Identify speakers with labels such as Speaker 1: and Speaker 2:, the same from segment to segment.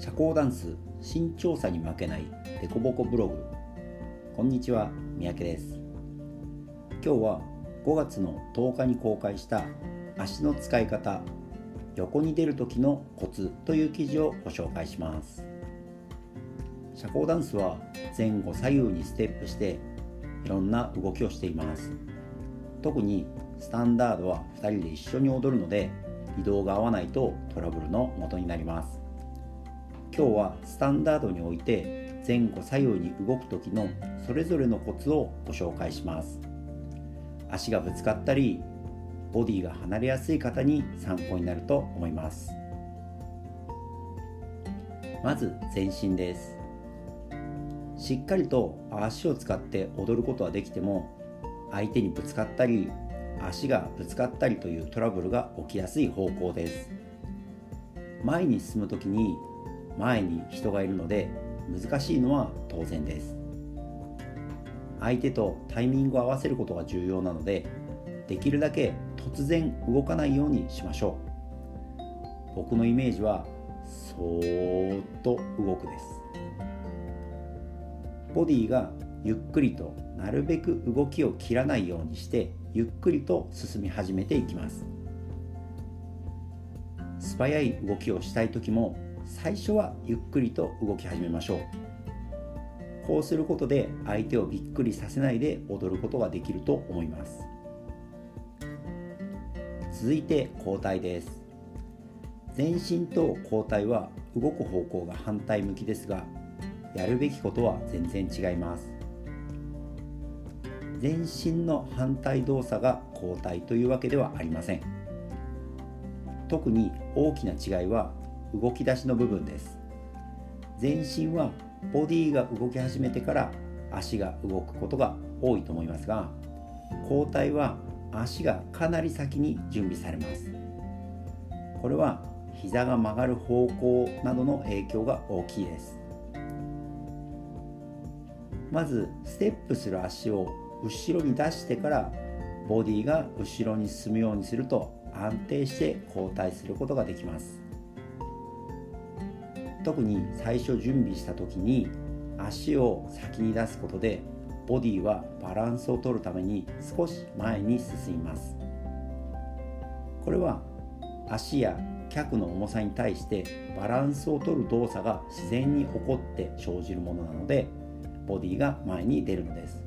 Speaker 1: 社交ダンス身長差に負けないデコボコブログ。こんにちは三宅です。今日は5月の10日に公開した足の使い方横に出る時のコツという記事をご紹介します。社交ダンスは前後左右にステップしていろんな動きをしています。特にスタンダードは2人で一緒に踊るので移動が合わないとトラブルの元になります。今日はスタンダードにおいて前後左右に動く時のそれぞれのコツをご紹介します。足がぶつかったりボディが離れやすい方に参考になると思います。まず全身です。しっかりと足を使って踊ることはできても相手にぶつかったり足がぶつかったりというトラブルが起きやすい方向です。前に進む時に前に人がいるので難しいのは当然です。相手とタイミングを合わせることが重要なのでできるだけ突然動かないようにしましょう。僕のイメージはそーっと動くです。ボディがゆっくりとなるべく動きを切らないようにしてゆっくりと進み始めていきます。素早い動きをしたい時も最初はゆっくりと動き始めましょう。こうすることで相手をびっくりさせないで踊ることができると思います。続いて交代です。全身と交代は動く方向が反対向きですがやるべきことは全然違います。全身の反対動作が交代というわけではありません。特に大きな違いは動き出しの部分です。全身はボディが動き始めてから足が動くことが多いと思いますが交代は足がかなり先に準備されます。これは膝が曲がる方向などの影響が大きいです。まずステップする足を後ろに出してからボディが後ろに進むようにすると安定して交代することができます。特に最初準備した時に足を先に出すことでボディはバランスを取るために少し前に進みます。これは足や脚の重さに対してバランスを取る動作が自然に起こって生じるものなのでボディが前に出るのです。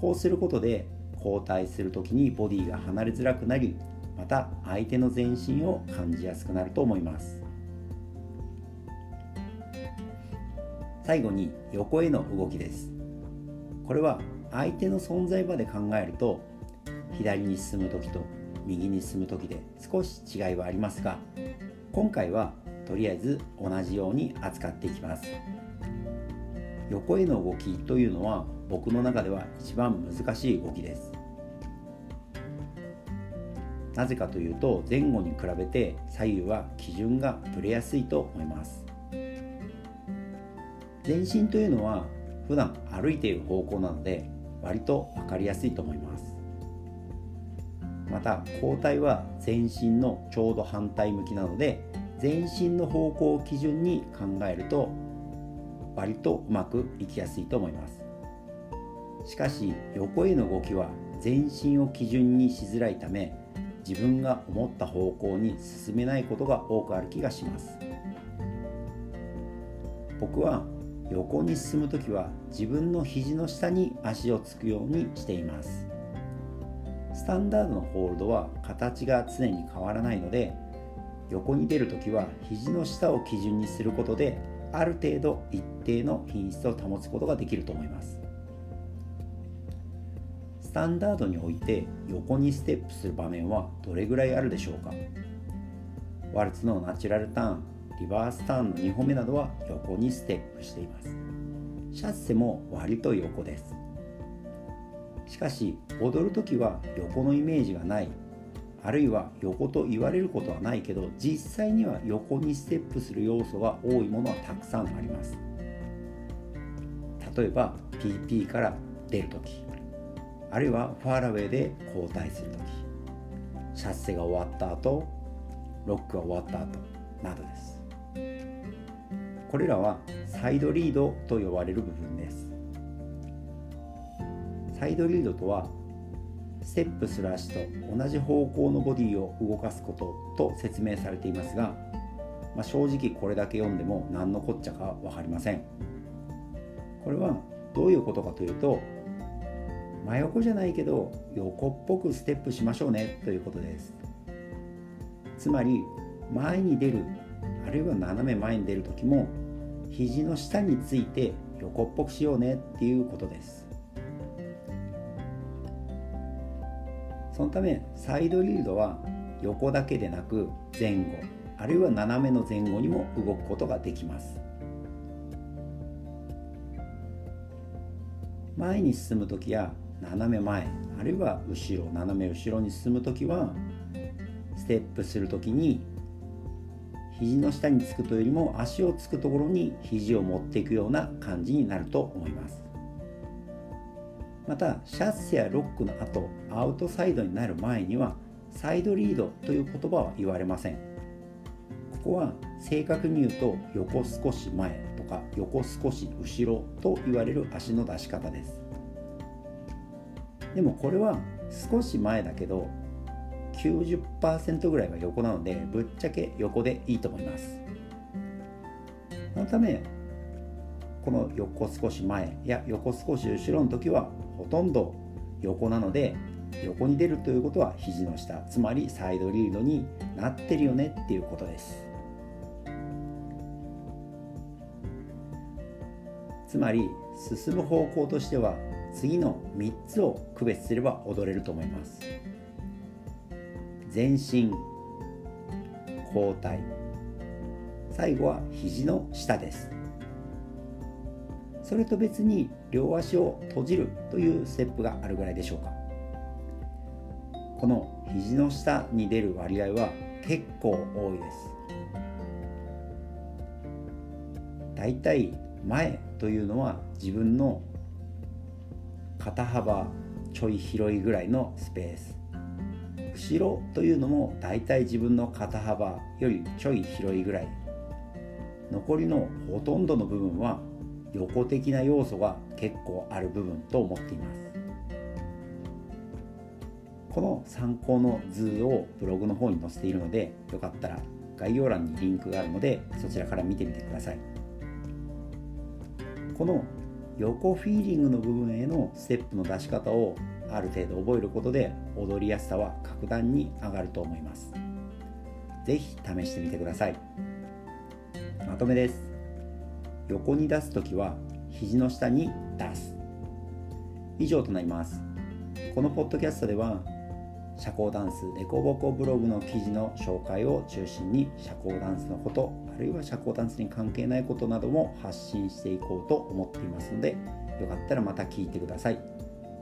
Speaker 1: こうすることで交代する時にボディが離れづらくなりまた相手の全身を感じやすくなると思います。最後に横への動きです。これは相手の存在まで考えると左に進む時と右に進む時で少し違いはありますが今回はとりあえず同じように扱っていきます。横への動きというのは僕の中では一番難しい動きです。なぜかというと前後に比べて左右は基準がぶれやすいと思います。全身というのは普段歩いている方向なので割と分かりやすいと思います。また交代は全身のちょうど反対向きなので全身の方向を基準に考えると割とうまくいきやすいと思います。しかし横への動きは全身を基準にしづらいため自分が思った方向に進めないことが多くある気がします。僕は横に進む時は自分の肘の下に足をつくようにしています。スタンダードのホールドは形が常に変わらないので横に出る時は肘の下を基準にすることである程度一定の品質を保つことができると思います。スタンダードにおいて横にステップする場面はどれぐらいあるでしょうか？ワルツのナチュラルターンリバースターンの2歩目などは横にステップしています。シャッセも割と横ですしかし踊る時は横のイメージがない。あるいは横と言われることはないけど実際には横にステップする要素が多いものはたくさんあります。例えば PP から出る時あるいはファーラウェイで交代する時。シャッセが終わった後ロックが終わった後などです。これらはサイドリードと呼ばれる部分です。サイドリードとはステップする足と同じ方向のボディを動かすことと説明されていますが、まあ、正直これだけ読んでも何のこっちゃか分かりません。これはどういうことかというと真横じゃないけど横っぽくステップしましょうねということです。つまり前に出るあるいは斜め前に出る時も肘の下について横っぽくしようねっていうことです。そのためサイドリードは横だけでなく前後あるいは斜めの前後にも動くことができます。前に進む時や斜め前あるいは後ろ斜め後ろに進む時はステップする時に肘の下につくというよりも足をつくところに肘を持っていくような感じになると思います。またシャッセやロックの後アウトサイドになる前にはサイドリードという言葉は言われません。ここは正確に言うと横少し前とか横少し後ろと言われる足の出し方です。でもこれは少し前だけど90%ぐらいは横なのでぶっちゃけ横でいいと思います。そのためこの横少し前や横少し後ろの時はほとんど横なので横に出るということは肘の下つまりサイドリードになってるよねっていうことです。つまり進む方向としては次の3つを区別すれば踊れると思います。全身交代。最後は肘の下です。それと別に両足を閉じるというステップがあるぐらいでしょうか。この肘の下に出る割合は結構多いです。だいたい前というのは自分の肩幅ちょい広いぐらいのスペース。後ろというのもだいたい自分の肩幅よりちょい広いぐらい。残りのほとんどの部分は横的な要素が結構ある部分と思っています。この参考の図をブログの方に載せているのでよかったら概要欄にリンクがあるのでそちらから見てみてください。この横フィーリングの部分へのステップの出し方をある程度覚えることで踊りやすさは格段に上がると思います。是非試してみてください。まとめです。横に出す時は肘の下に出す。以上となります。このポッドキャストでは社交ダンスデコボコブログの記事の紹介を中心に社交ダンスのことあるいは社交ダンスに関係ないことなども発信していこうと思っていますのでよかったらまた聞いてください。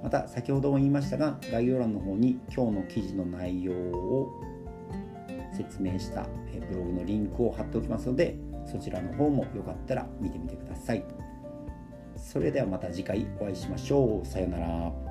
Speaker 1: また先ほども言いましたが概要欄の方に今日の記事の内容を説明したブログのリンクを貼っておきますのでそちらの方もよかったら見てみてください。それではまた次回お会いしましょう。さようなら。